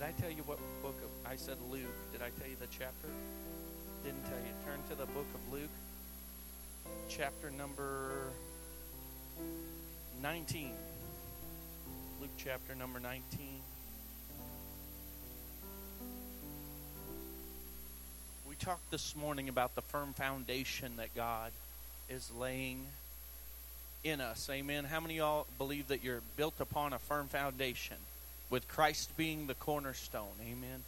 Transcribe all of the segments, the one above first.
Did I tell you what book of, I said Luke? Did I tell you the chapter? Didn't tell you. Turn to the book of Luke, chapter number 19. Luke chapter number 19. We talked this morning about the firm foundation that God is laying in us. Amen. How many of y'all believe that you're built upon a firm foundation with Christ being the cornerstone? Amen.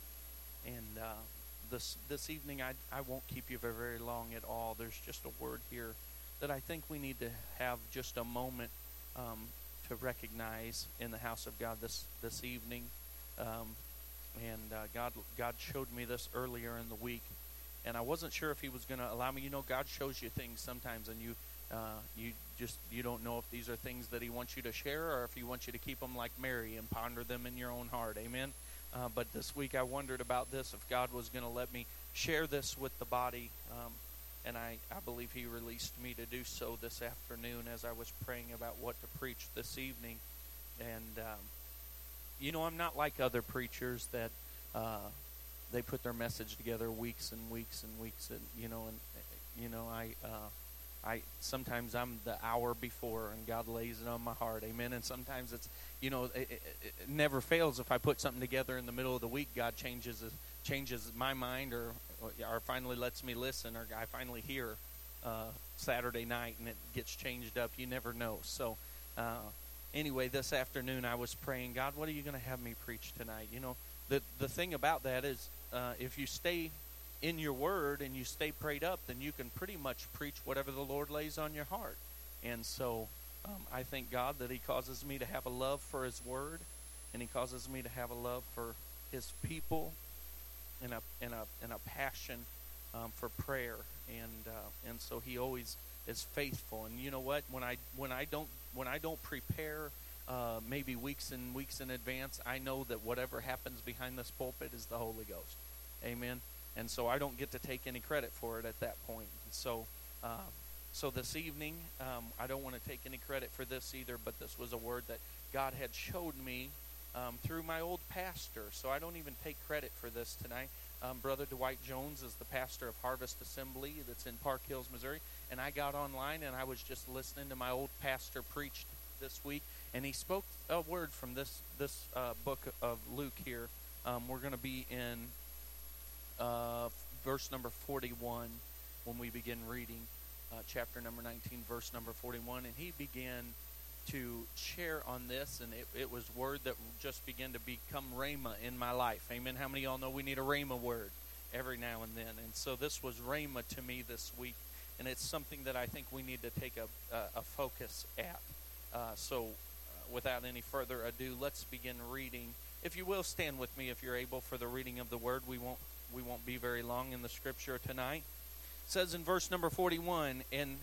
And uh, this this evening, I I won't keep you very very long at all. There's just a word here that I think we need to have just a moment um, to recognize in the house of God this this evening. Um, and uh, God God showed me this earlier in the week, and I wasn't sure if He was going to allow me. You know, God shows you things sometimes, and you uh, you just you don't know if these are things that he wants you to share or if he wants you to keep them like Mary and ponder them in your own heart. Amen. Uh, but this week I wondered about this if God was going to let me share this with the body, um, and I I believe He released me to do so this afternoon as I was praying about what to preach this evening. And um, you know I'm not like other preachers that. Uh, they put their message together weeks and weeks and weeks and you know and you know I uh, I sometimes I'm the hour before, and God lays it on my heart. Amen. And sometimes it's you know it, it, it never fails. If I put something together in the middle of the week, God changes changes my mind, or or finally lets me listen, or I finally hear uh, Saturday night, and it gets changed up. You never know. So. Uh, anyway, this afternoon I was praying, God, what are you going to have me preach tonight? You know, the the thing about that is, uh, if you stay in your word and you stay prayed up, then you can pretty much preach whatever the Lord lays on your heart. And so um, I thank God that He causes me to have a love for His word and He causes me to have a love for His people and a, and a, and a passion um, for prayer. And, uh, and so He always is faithful. And you know what? When I, when I, don't, when I don't prepare uh, maybe weeks and weeks in advance, I know that whatever happens behind this pulpit is the Holy Ghost. Amen and so I don't get to take any credit for it at that point. And so, uh, so this evening, um, I don't want to take any credit for this either, but this was a word that God had showed me um, through my old pastor. So I don't even take credit for this tonight. Um, Brother Dwight Jones is the pastor of Harvest Assembly that's in Park Hills, Missouri, and I got online and I was just listening to my old pastor preach this week, and he spoke a word from this this uh, book of Luke here. Um, we're going to be in uh, verse number 41 when we begin reading uh, chapter number 19, verse number 41. And he began to share on this, and it, it was word that just began to become rhema in my life. Amen. How many of y'all know we need a rhema word every now and then? And so this was rhema to me this week, and it's something that I think we need to take a, a, a focus at. Uh, so, uh, without any further ado, let's begin reading. If you will, stand with me if you're able for the reading of the word. We won't we won't be very long in the scripture tonight. It says in verse number 41 And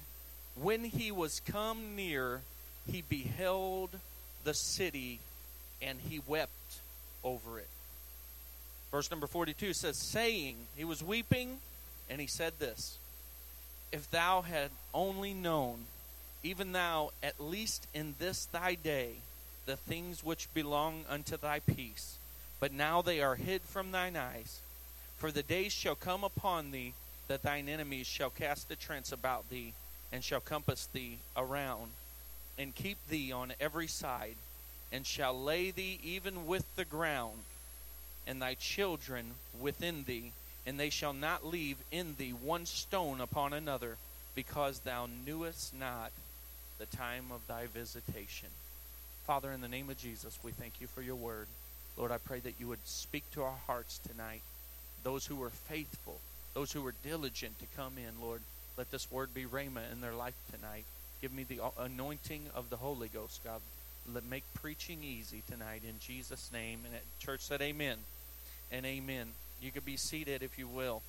when he was come near, he beheld the city and he wept over it. Verse number 42 says, Saying, he was weeping, and he said this If thou had only known, even thou, at least in this thy day, the things which belong unto thy peace, but now they are hid from thine eyes. For the days shall come upon thee that thine enemies shall cast a trance about thee, and shall compass thee around, and keep thee on every side, and shall lay thee even with the ground, and thy children within thee, and they shall not leave in thee one stone upon another, because thou knewest not the time of thy visitation. Father, in the name of Jesus, we thank you for your word. Lord, I pray that you would speak to our hearts tonight those who were faithful, those who were diligent to come in, Lord. Let this word be rhema in their life tonight. Give me the anointing of the Holy Ghost, God. Let make preaching easy tonight in Jesus' name. And church said amen and amen. You could be seated if you will.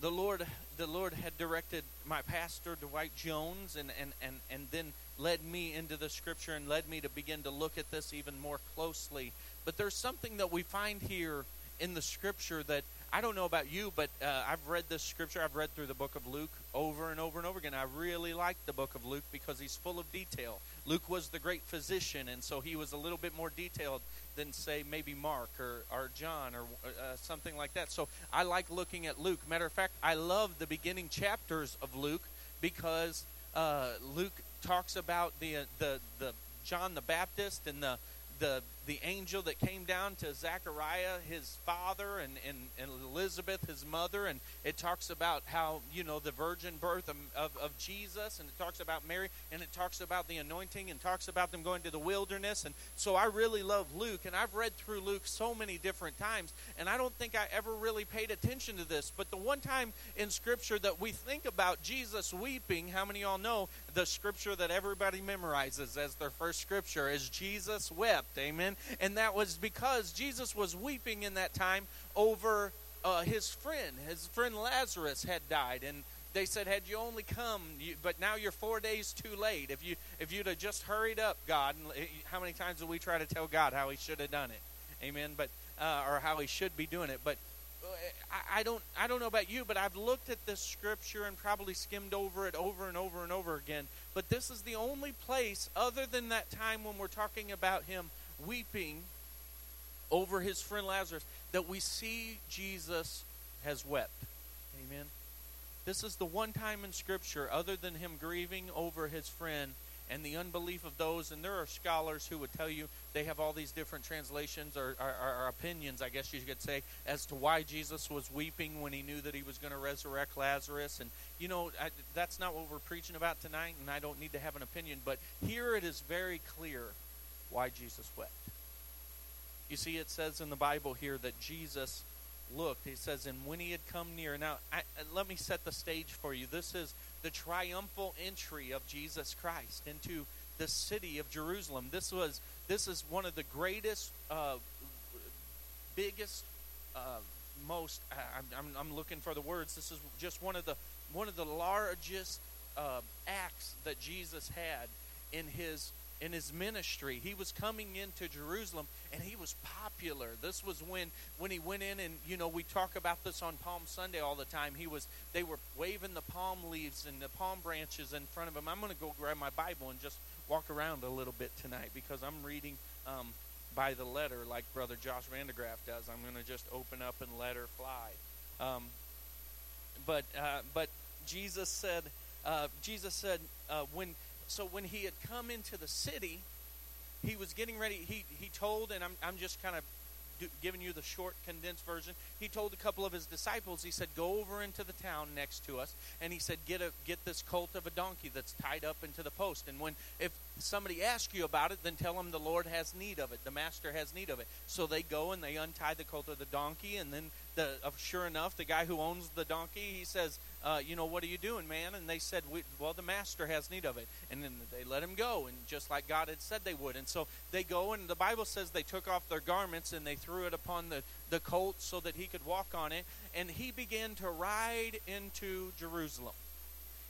The Lord the Lord had directed my pastor Dwight Jones and, and, and, and then led me into the scripture and led me to begin to look at this even more closely. But there's something that we find here in the scripture that I don't know about you, but uh, I've read this scripture. I've read through the book of Luke over and over and over again. I really like the book of Luke because he's full of detail. Luke was the great physician, and so he was a little bit more detailed than, say, maybe Mark or, or John or uh, something like that. So I like looking at Luke. Matter of fact, I love the beginning chapters of Luke because uh, Luke talks about the, uh, the, the John the Baptist and the the the angel that came down to Zechariah, his father, and, and, and Elizabeth, his mother, and it talks about how, you know, the virgin birth of, of, of, Jesus, and it talks about Mary, and it talks about the anointing, and talks about them going to the wilderness. And so I really love Luke, and I've read through Luke so many different times, and I don't think I ever really paid attention to this. But the one time in Scripture that we think about Jesus weeping, how many y'all know the Scripture that everybody memorizes as their first Scripture is Jesus wept? Amen. And that was because Jesus was weeping in that time over uh, his friend. His friend Lazarus had died. And they said, had you only come, you, but now you're four days too late. If, you, if you'd have just hurried up, God, and how many times do we try to tell God how he should have done it? Amen. But, uh, or how he should be doing it. But I, I don't I don't know about you, but I've looked at this scripture and probably skimmed over it over and over and over again. But this is the only place, other than that time when we're talking about him weeping over his friend Lazarus that we see Jesus has wept. Amen. This is the one time in Scripture, other than him grieving over his friend and the unbelief of those, and there are scholars who would tell you they have all these different translations or, or, or opinions, I guess you could say, as to why Jesus was weeping when he knew that he was going to resurrect Lazarus. And, you know, I, that's not what we're preaching about tonight, and I don't need to have an opinion, but here it is very clear why Jesus wept. You see, it says in the Bible here that Jesus looked. He says, and when he had come near. Now, I, let me set the stage for you. This is the triumphal entry of Jesus Christ into the city of Jerusalem. This was this is one of the greatest, uh, biggest, uh, most. I'm, I'm, I'm, looking for the words. This is just one of the one of the largest uh, acts that Jesus had in his in his ministry. He was coming into Jerusalem and he was popular. This was when when he went in and you know we talk about this on Palm Sunday all the time. He was they were waving the palm leaves and the palm branches in front of him. I'm going to go grab my Bible and just walk around a little bit tonight because I'm reading um, by the letter like Brother Josh Vandergraff does. I'm going to just open up and let her fly. Um, but uh, but Jesus said uh, Jesus said uh, when so when he had come into the city, he was getting ready. He, he told, and I'm, I'm just kind of giving you the short, condensed version. He told a couple of his disciples, he said, Go over into the town next to us. And he said, Get, a, get this colt of a donkey that's tied up into the post. And when if somebody asks you about it, then tell them the Lord has need of it. The master has need of it. So they go and they untie the colt of the donkey. And then, the, uh, sure enough, the guy who owns the donkey, he says, uh, you know, what are you doing, man? And they said, well, the master has need of it. And then they let him go, and just like God had said they would. And so they go, and the Bible says they took off their garments and they threw it upon the, the colt so that he could walk on it. And he began to ride into Jerusalem.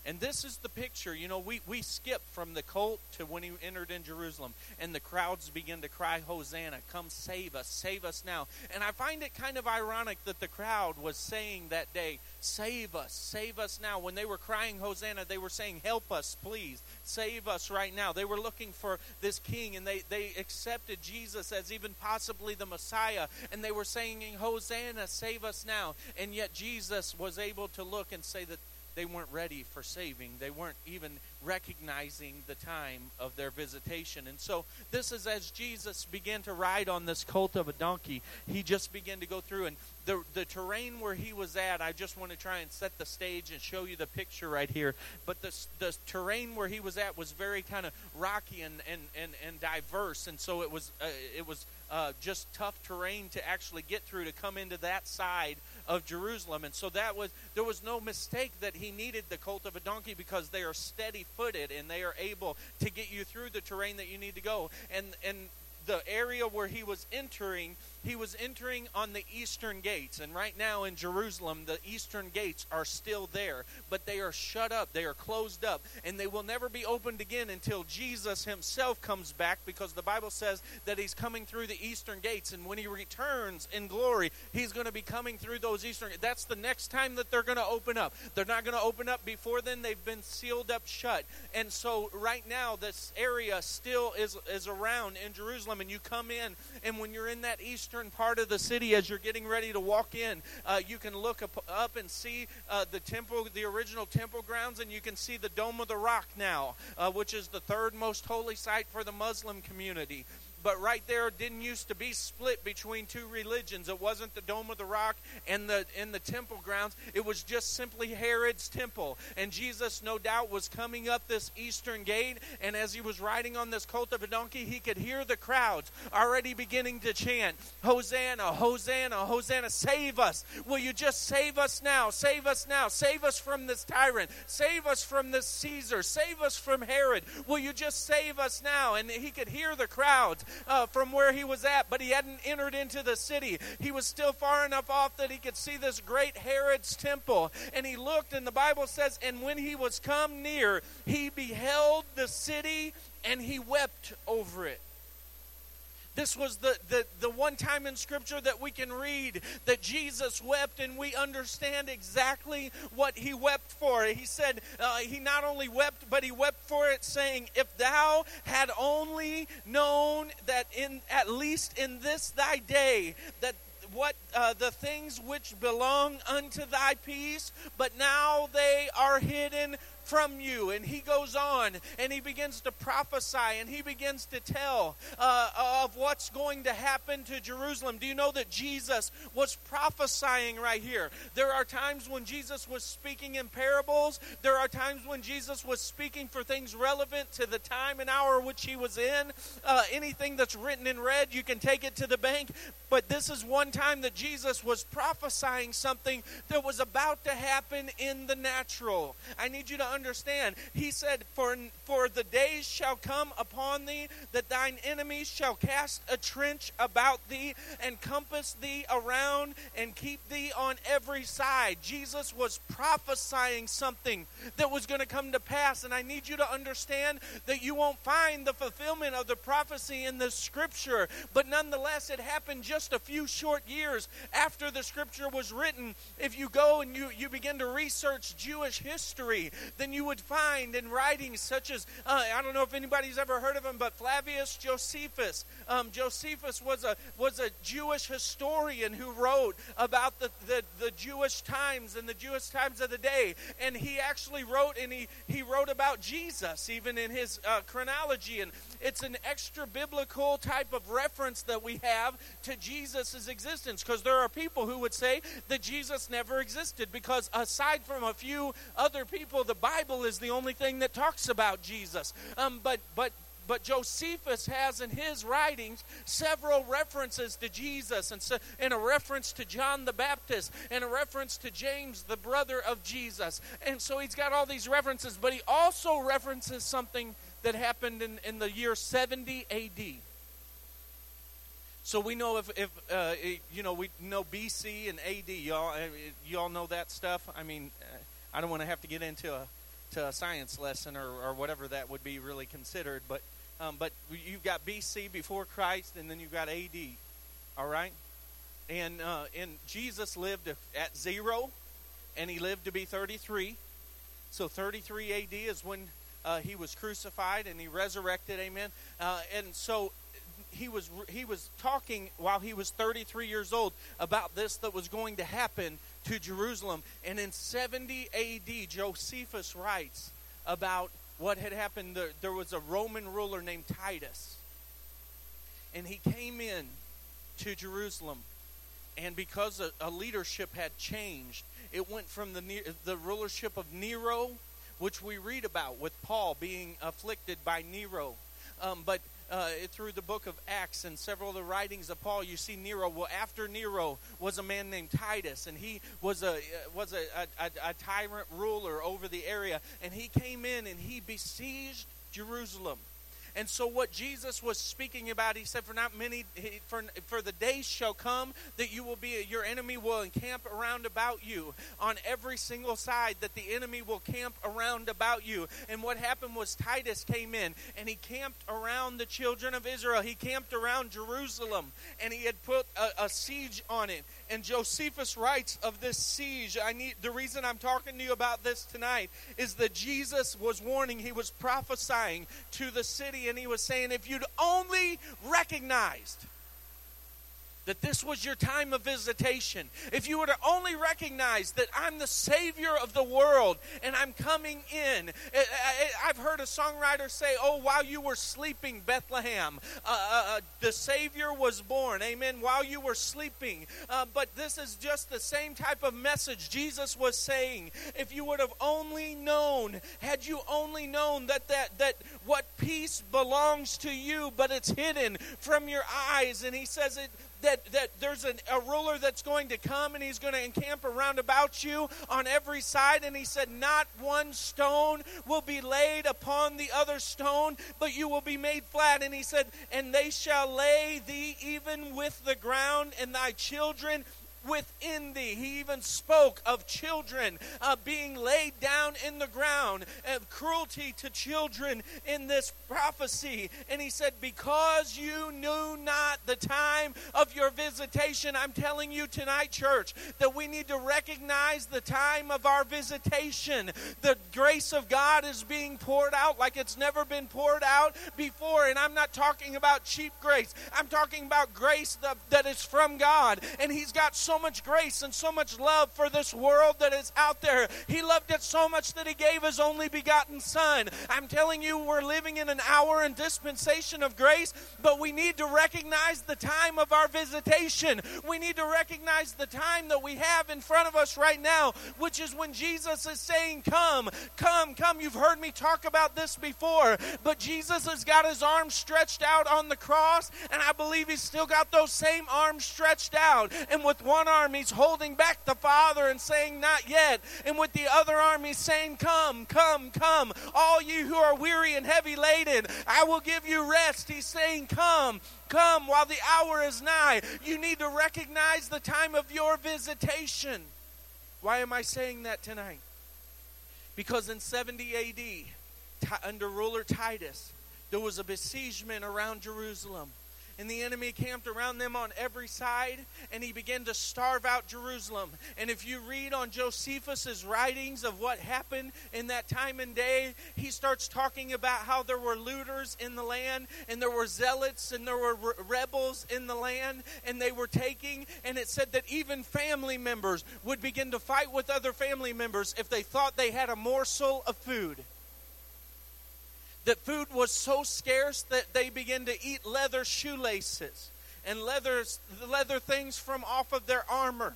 And this is the picture. You know, we, we skip from the colt to when he entered in Jerusalem, and the crowds begin to cry, Hosanna, come save us, save us now. And I find it kind of ironic that the crowd was saying that day, Save us, save us now. When they were crying, Hosanna, they were saying, Help us, please, save us right now. They were looking for this king, and they, they accepted Jesus as even possibly the Messiah, and they were saying, Hosanna, save us now. And yet Jesus was able to look and say that they weren't ready for saving. They weren't even recognizing the time of their visitation. And so, this is as Jesus began to ride on this colt of a donkey, he just began to go through. And the, the terrain where he was at, I just want to try and set the stage and show you the picture right here. But the, the terrain where he was at was very kind of rocky and, and, and, and diverse. And so, it was, uh, it was uh, just tough terrain to actually get through to come into that side of Jerusalem. And so that was there was no mistake that he needed the colt of a donkey because they are steady footed and they are able to get you through the terrain that you need to go. And and the area where he was entering, he was entering on the eastern gates. And right now in Jerusalem, the eastern gates are still there, but they are shut up, they are closed up, and they will never be opened again until Jesus himself comes back because the Bible says that he's coming through the eastern gates. And when he returns in glory, he's going to be coming through those eastern That's the next time that they're going to open up. They're not going to open up before then, they've been sealed up shut. And so right now, this area still is, is around in Jerusalem, and you come in, and when you're in that eastern part of the city, as you're getting ready to walk in, uh, you can look up, up and see uh, the temple, the original temple grounds, and you can see the Dome of the Rock now, uh, which is the third most holy site for the Muslim community but right there didn't used to be split between two religions. It wasn't the Dome of the Rock and the in the temple grounds. It was just simply Herod's temple. And Jesus, no doubt, was coming up this eastern gate. And as he was riding on this colt of a donkey, he could hear the crowds already beginning to chant, Hosanna, Hosanna, Hosanna, save us. Will you just save us now? Save us now. Save us from this tyrant. Save us from this Caesar. Save us from Herod. Will you just save us now? And he could hear the crowds uh, from where he was at, but he hadn't entered into the city. He was still far enough off that he could see this great Herod's temple. And he looked, and the Bible says, And when he was come near, he beheld the city and he wept over it. This was the, the, the one time in Scripture that we can read that Jesus wept, and we understand exactly what he wept for. He said, uh, He not only wept, but he wept for it, saying, If thou had only known that in at least in this thy day, that what uh, the things which belong unto thy peace, but now they are hidden from you. And he goes on and he begins to prophesy and he begins to tell uh, of what's going to happen to Jerusalem. Do you know that Jesus was prophesying right here? There are times when Jesus was speaking in parables, there are times when Jesus was speaking for things relevant to the time and hour which he was in. Uh, anything that's written in red, you can take it to the bank. But this is one time that Jesus was prophesying something that was about to happen in the natural. I need you to understand. He said, For, for the days shall come upon thee that thine enemies shall cast a trench about thee and compass thee around and keep thee on every side. Jesus was prophesying something that was going to come to pass. And I need you to understand that you won't find the fulfillment of the prophecy in the scripture, but nonetheless, it happened just a few short years after the scripture was written. If you go and you, you begin to research Jewish history, then you would find in writings such as, uh, I don't know if anybody's ever heard of him, but Flavius Josephus. Um, Josephus was a, was a Jewish historian who wrote about the, the, the Jewish times and the Jewish times of the day. And he actually wrote, and he, he wrote about Jesus, even in his uh, chronology. And it's an extra biblical type of reference that we have to Jesus' existence because there are people who would say that Jesus never existed because aside from a few other people, the Bible is the only thing that talks about Jesus. Um, but but but Josephus has in his writings several references to Jesus and, so, and a reference to John the Baptist and a reference to James, the brother of Jesus. And so he's got all these references, but he also references something that happened in, in the year 70 AD. So we know if, if uh, you know we know BC and AD. Y'all, uh, y'all know that stuff. I mean, uh, I don't want to have to get into a to a science lesson or, or whatever that would be really considered. But um, but you've got BC before Christ, and then you've got AD. All right, and uh, and Jesus lived at zero, and he lived to be 33. So 33 AD is when uh, he was crucified and he resurrected. Amen. Uh, and so he was he was talking while he was 33 years old about this that was going to happen to Jerusalem. And in 70 AD, Josephus writes about what had happened. There, was a Roman ruler named Titus, and he came in to Jerusalem, and because a, a leadership had changed, it went from the the rulership of Nero, which we read about with Paul being afflicted by Nero. Um, but uh, through the book of Acts and several of the writings of Paul, you see Nero. Well, after Nero was a man named Titus, and he was a uh, was a, a, a tyrant ruler over the area, and he came in and he besieged Jerusalem. And so, what Jesus was speaking about, he said, "For not many, for for the days shall come that you will be, your enemy will encamp around about you on every single side. That the enemy will camp around about you." And what happened was Titus came in and he camped around the children of Israel. He camped around Jerusalem, and he had put a, a siege on it. And Josephus writes of this siege. I need the reason I'm talking to you about this tonight is that Jesus was warning. He was prophesying to the city and he was saying, if you'd only recognized that this was your time of visitation, if you were to only recognize that I'm the Savior of the world and I'm coming in. I've heard a songwriter say, Oh, while you were sleeping, Bethlehem, uh, uh, uh, the Savior was born. Amen. While you were sleeping. Uh, but this is just the same type of message Jesus was saying. If you would have only known, had you only known that, that, that what peace belongs to you, but it's hidden from your eyes. And he says it that, that there's an, a ruler that's going to come and he's going to encamp around about you on every side. And he said, Not one stone will be laid upon the other stone, but you will be made flat. And he said, And they shall lay thee even with the ground, and thy children within thee. He even spoke of children uh, being laid down in the ground, of cruelty to children in this prophecy. And he said, Because you knew not the time of your visitation, I'm telling you tonight, church, that we need to recognize the time of our visitation. The grace of God is being poured out like it's never been poured out before. And I'm not talking about cheap grace, I'm talking about grace that, that is from God. And He's got so so much grace and so much love for this world that is out there. He loved it so much that He gave His only begotten Son. I'm telling you, we're living in an hour and dispensation of grace, but we need to recognize the time of our visitation. We need to recognize the time that we have in front of us right now, which is when Jesus is saying, Come, come, come. You've heard me talk about this before, but Jesus has got His arms stretched out on the cross, and I believe He's still got those same arms stretched out. And with one one arm, he's holding back the Father and saying, Not yet. And with the other arm, he's saying, Come, come, come. All you who are weary and heavy laden, I will give you rest. He's saying, Come, come while the hour is nigh. You need to recognize the time of your visitation. Why am I saying that tonight? Because in 70 AD, under ruler Titus, there was a besiegement around Jerusalem and the enemy camped around them on every side, and he began to starve out Jerusalem. And if you read on Josephus's writings of what happened in that time and day, he starts talking about how there were looters in the land, and there were zealots, and there were re- rebels in the land, and they were taking, and it said that even family members would begin to fight with other family members if they thought they had a morsel of food that food was so scarce that they began to eat leather shoelaces and leather, leather things from off of their armor.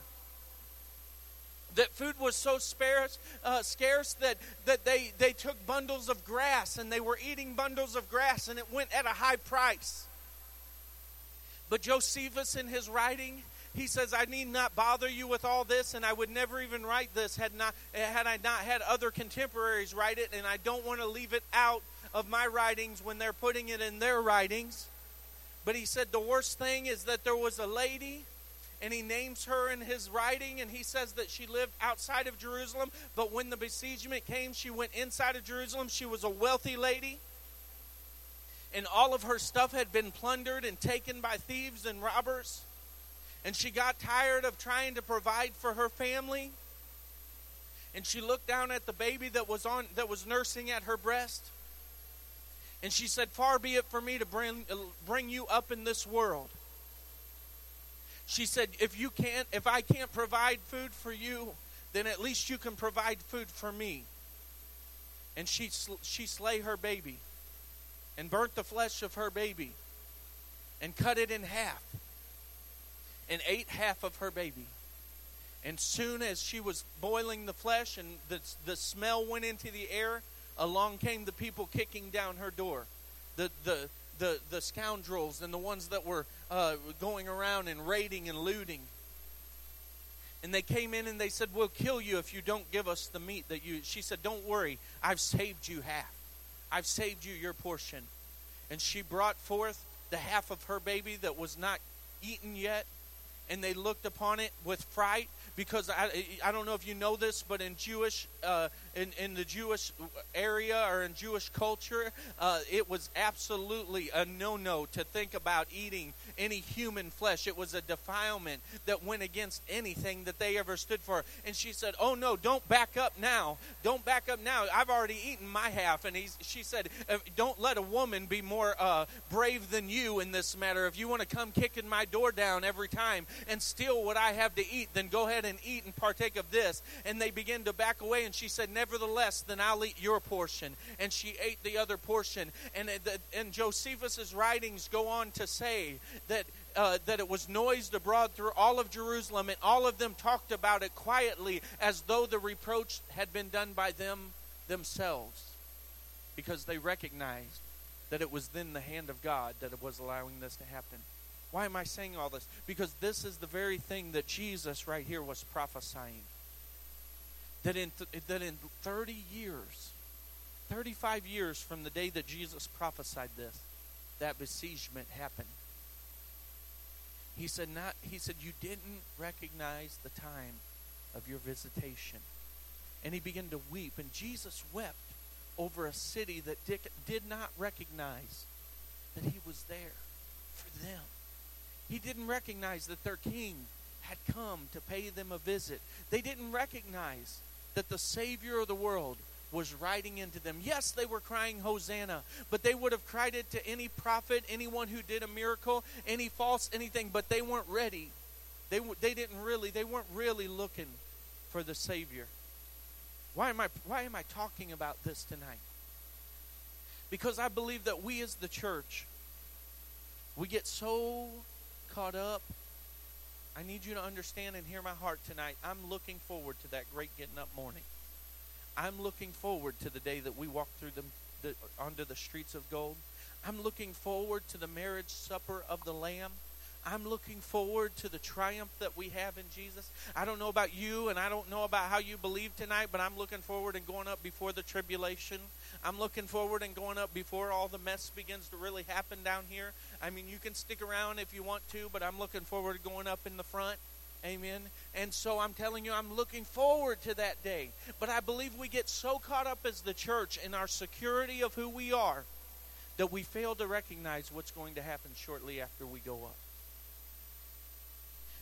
That food was so sparse, uh, scarce that, that they, they took bundles of grass and they were eating bundles of grass and it went at a high price. But Josephus, in his writing, he says, I need not bother you with all this, and I would never even write this had, not, had I not had other contemporaries write it, and I don't want to leave it out of my writings when they're putting it in their writings. But he said the worst thing is that there was a lady, and he names her in his writing, and he says that she lived outside of Jerusalem, but when the besiegement came, she went inside of Jerusalem. She was a wealthy lady, and all of her stuff had been plundered and taken by thieves and robbers. And she got tired of trying to provide for her family. And she looked down at the baby that was on that was nursing at her breast and she said, Far be it for me to bring, bring you up in this world. She said, if you can't, if I can't provide food for you, then at least you can provide food for me. And she, she slay her baby and burnt the flesh of her baby and cut it in half and ate half of her baby. And soon as she was boiling the flesh and the, the smell went into the air, along came the people kicking down her door. The, the, the, the scoundrels and the ones that were uh, going around and raiding and looting. And they came in and they said, We'll kill you if you don't give us the meat that you. She said, Don't worry, I've saved you half. I've saved you your portion. and she brought forth the half of her baby that was not eaten yet, and they looked upon it with fright because I, I don't know if you know this, but in Jewish uh, in, in the Jewish area or in Jewish culture, uh, it was absolutely a no no to think about eating any human flesh. It was a defilement that went against anything that they ever stood for. And she said, Oh no, don't back up now. Don't back up now. I've already eaten my half. And he's, she said, Don't let a woman be more uh, brave than you in this matter. If you want to come kicking my door down every time and steal what I have to eat, then go ahead and eat and partake of this. And they began to back away. And she said, nevertheless, then I'll eat your portion. And she ate the other portion. And, and Josephus's writings go on to say that uh, that it was noised abroad through all of Jerusalem, and all of them talked about it quietly as though the reproach had been done by them themselves, because they recognized that it was then the hand of God that was allowing this to happen. Why am I saying all this? Because this is the very thing that Jesus right here was prophesying that in, th- that in 30 years, 35 years from the day that Jesus prophesied this, that besiegement happened. He said, not, he said, you didn't recognize the time of your visitation. And he began to weep. And Jesus wept over a city that did, not recognize that he was there for them. He didn't recognize that their king had come to pay them a visit. They didn't recognize that the Savior of the world was riding into them. Yes, they were crying Hosanna, but they would have cried it to any prophet, anyone who did a miracle, any false anything, but they weren't ready. They, they didn't really, they weren't really looking for the Savior. Why am I, why am I talking about this tonight? Because I believe that we as the church, we get so caught up I need you to understand and hear my heart tonight. I'm looking forward to that great getting up morning. I'm looking forward to the day that we walk through the, the onto the streets of gold. I'm looking forward to the marriage supper of the Lamb. I'm looking forward to the triumph that we have in Jesus. I don't know about you, and I don't know about how you believe tonight, but I'm looking forward and going up before the tribulation. I'm looking forward and going up before all the mess begins to really happen down here. I mean, you can stick around if you want to, but I'm looking forward to going up in the front. Amen. And so I'm telling you, I'm looking forward to that day. But I believe we get so caught up as the church in our security of who we are that we fail to recognize what's going to happen shortly after we go up.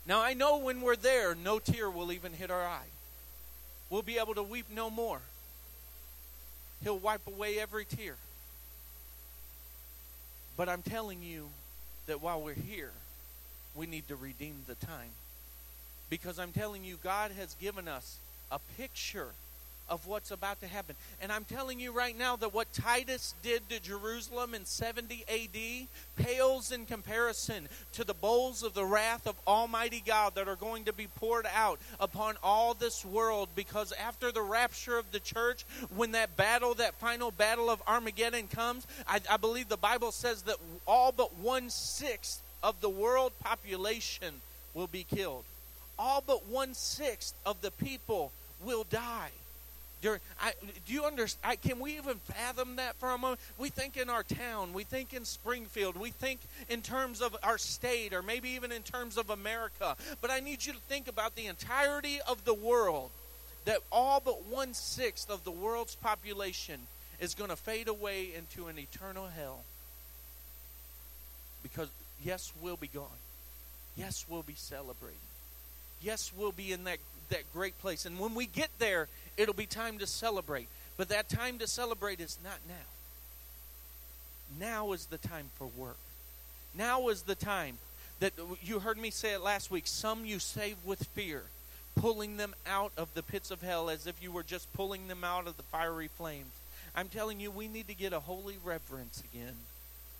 Now, I know when we're there, no tear will even hit our eye. We'll be able to weep no more. He'll wipe away every tear. But I'm telling you that while we're here, we need to redeem the time. Because I'm telling you, God has given us a picture of what's about to happen. And I'm telling you right now that what Titus did to Jerusalem in 70 AD pales in comparison to the bowls of the wrath of Almighty God that are going to be poured out upon all this world. Because after the rapture of the church, when that battle, that final battle of Armageddon comes, I, I believe the Bible says that all but one sixth of the world population will be killed. All but one sixth of the people will die during, I, do you understand? can we even fathom that for a moment? We think in our town, we think in Springfield, we think in terms of our state, or maybe even in terms of America. But I need you to think about the entirety of the world. That all but one sixth of the world's population is going to fade away into an eternal hell. Because, yes, we'll be gone. Yes, we'll be celebrating. Yes, we'll be in that, that great place. And when we get there, it'll be time to celebrate. But that time to celebrate is not now. Now is the time for work. Now is the time that you heard me say it last week. Some you save with fear, pulling them out of the pits of hell as if you were just pulling them out of the fiery flames. I'm telling you, we need to get a holy reverence again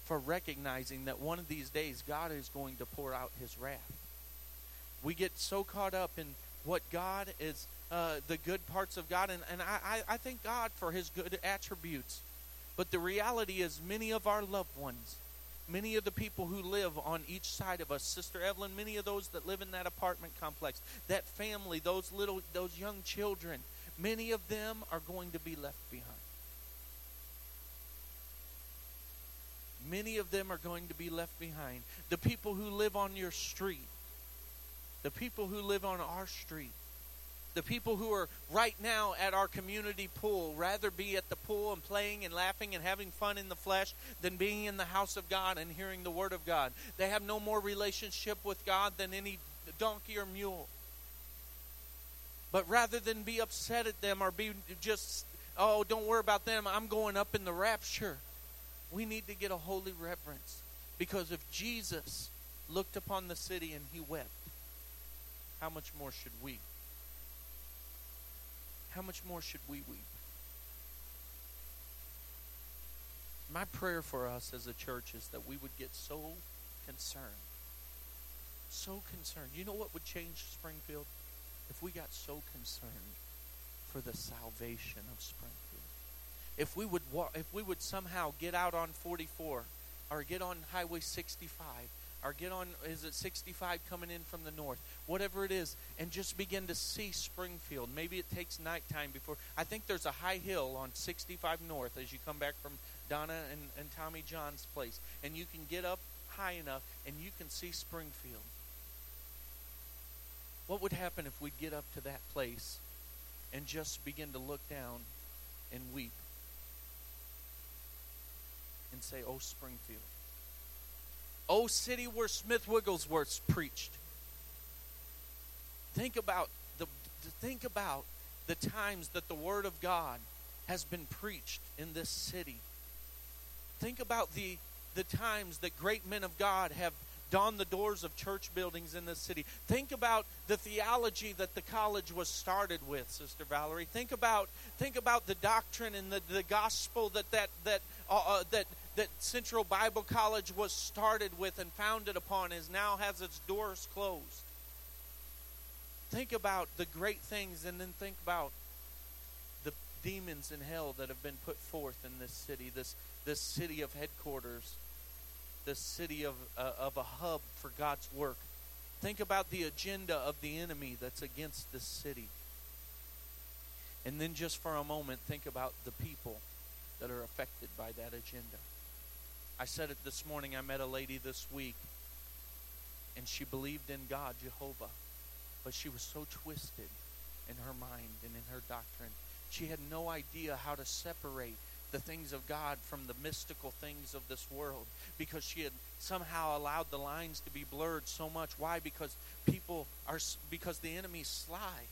for recognizing that one of these days God is going to pour out his wrath. We get so caught up in what God is uh, the good parts of God, and, and I, I thank God for His good attributes. But the reality is, many of our loved ones, many of the people who live on each side of us, Sister Evelyn, many of those that live in that apartment complex, that family, those little, those young children, many of them are going to be left behind. Many of them are going to be left behind. The people who live on your street, the people who live on our street, the people who are right now at our community pool rather be at the pool and playing and laughing and having fun in the flesh than being in the house of God and hearing the word of God. They have no more relationship with God than any donkey or mule. But rather than be upset at them or be just, oh, don't worry about them, I'm going up in the rapture, we need to get a holy reverence. Because if Jesus looked upon the city and he wept, how much more should we? How much more should we weep? My prayer for us as a church is that we would get so concerned. So concerned. You know what would change Springfield? If we got so concerned for the salvation of Springfield. If we would if we would somehow get out on 44 or get on Highway 65 or get on is it 65 coming in from the north? Whatever it is and just begin to see springfield. Maybe it takes nighttime before i think there's a high hill on 65 north as you come back from donna and, and tommy john's place. And you can get up high enough and you can see springfield. What would happen if we get up to that place and just begin to look down and weep and say oh springfield Oh, city where Smith Wigglesworth preached. Think about the think about the times that the word of God has been preached in this city. Think about the the times that great men of God have dawned the doors of church buildings in this city. Think about the theology that the college was started with, Sister Valerie. Think about think about the doctrine and the, the gospel that that that uh, uh, that that Central Bible College was started with and founded upon is now has its doors closed. Think about the great things and then think about the demons in hell that have been put forth in this city, this this city of headquarters, this city of uh, of a hub for God's work. Think about the agenda of the enemy that's against this city. And then just for a moment think about the people that are affected by that agenda. I said it this morning. I met a lady this week, and she believed in God, Jehovah, but she was so twisted in her mind and in her doctrine. She had no idea how to separate the things of God from the mystical things of this world because she had somehow allowed the lines to be blurred so much. Why? Because people are, because the enemy's sly,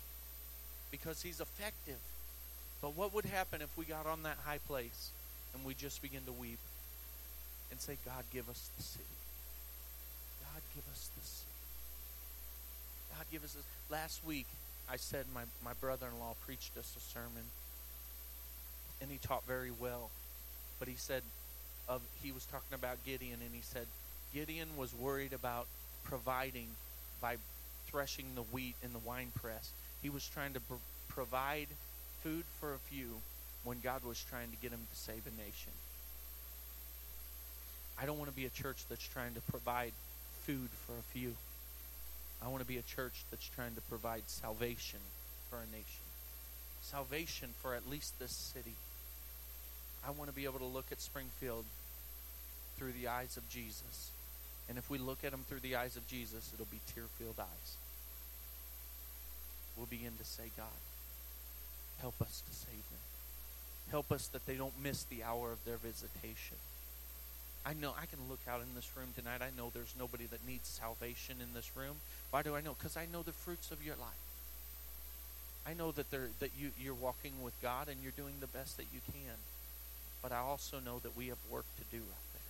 because he's effective. But what would happen if we got on that high place and we just begin to weep? And say, God, give us the city. God, give us the city. God, give us this. Last week, I said my, my brother in law preached us a sermon, and he taught very well. But he said, of he was talking about Gideon, and he said, Gideon was worried about providing by threshing the wheat in the wine press. He was trying to pr- provide food for a few when God was trying to get him to save a nation. I don't want to be a church that's trying to provide food for a few. I want to be a church that's trying to provide salvation for a nation, salvation for at least this city. I want to be able to look at Springfield through the eyes of Jesus. And if we look at them through the eyes of Jesus, it'll be tear filled eyes. We'll begin to say, God, help us to save them. Help us that they don't miss the hour of their visitation. I know I can look out in this room tonight. I know there's nobody that needs salvation in this room. Why do I know? Because I know the fruits of your life. I know that there that you you're walking with God and you're doing the best that you can. But I also know that we have work to do out there.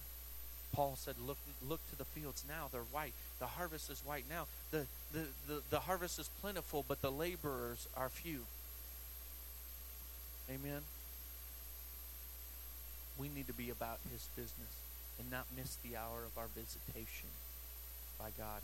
Paul said, "Look, look to the fields now; they're white. The harvest is white now. the the the, the harvest is plentiful, but the laborers are few." Amen. We need to be about His business and not miss the hour of our visitation by God.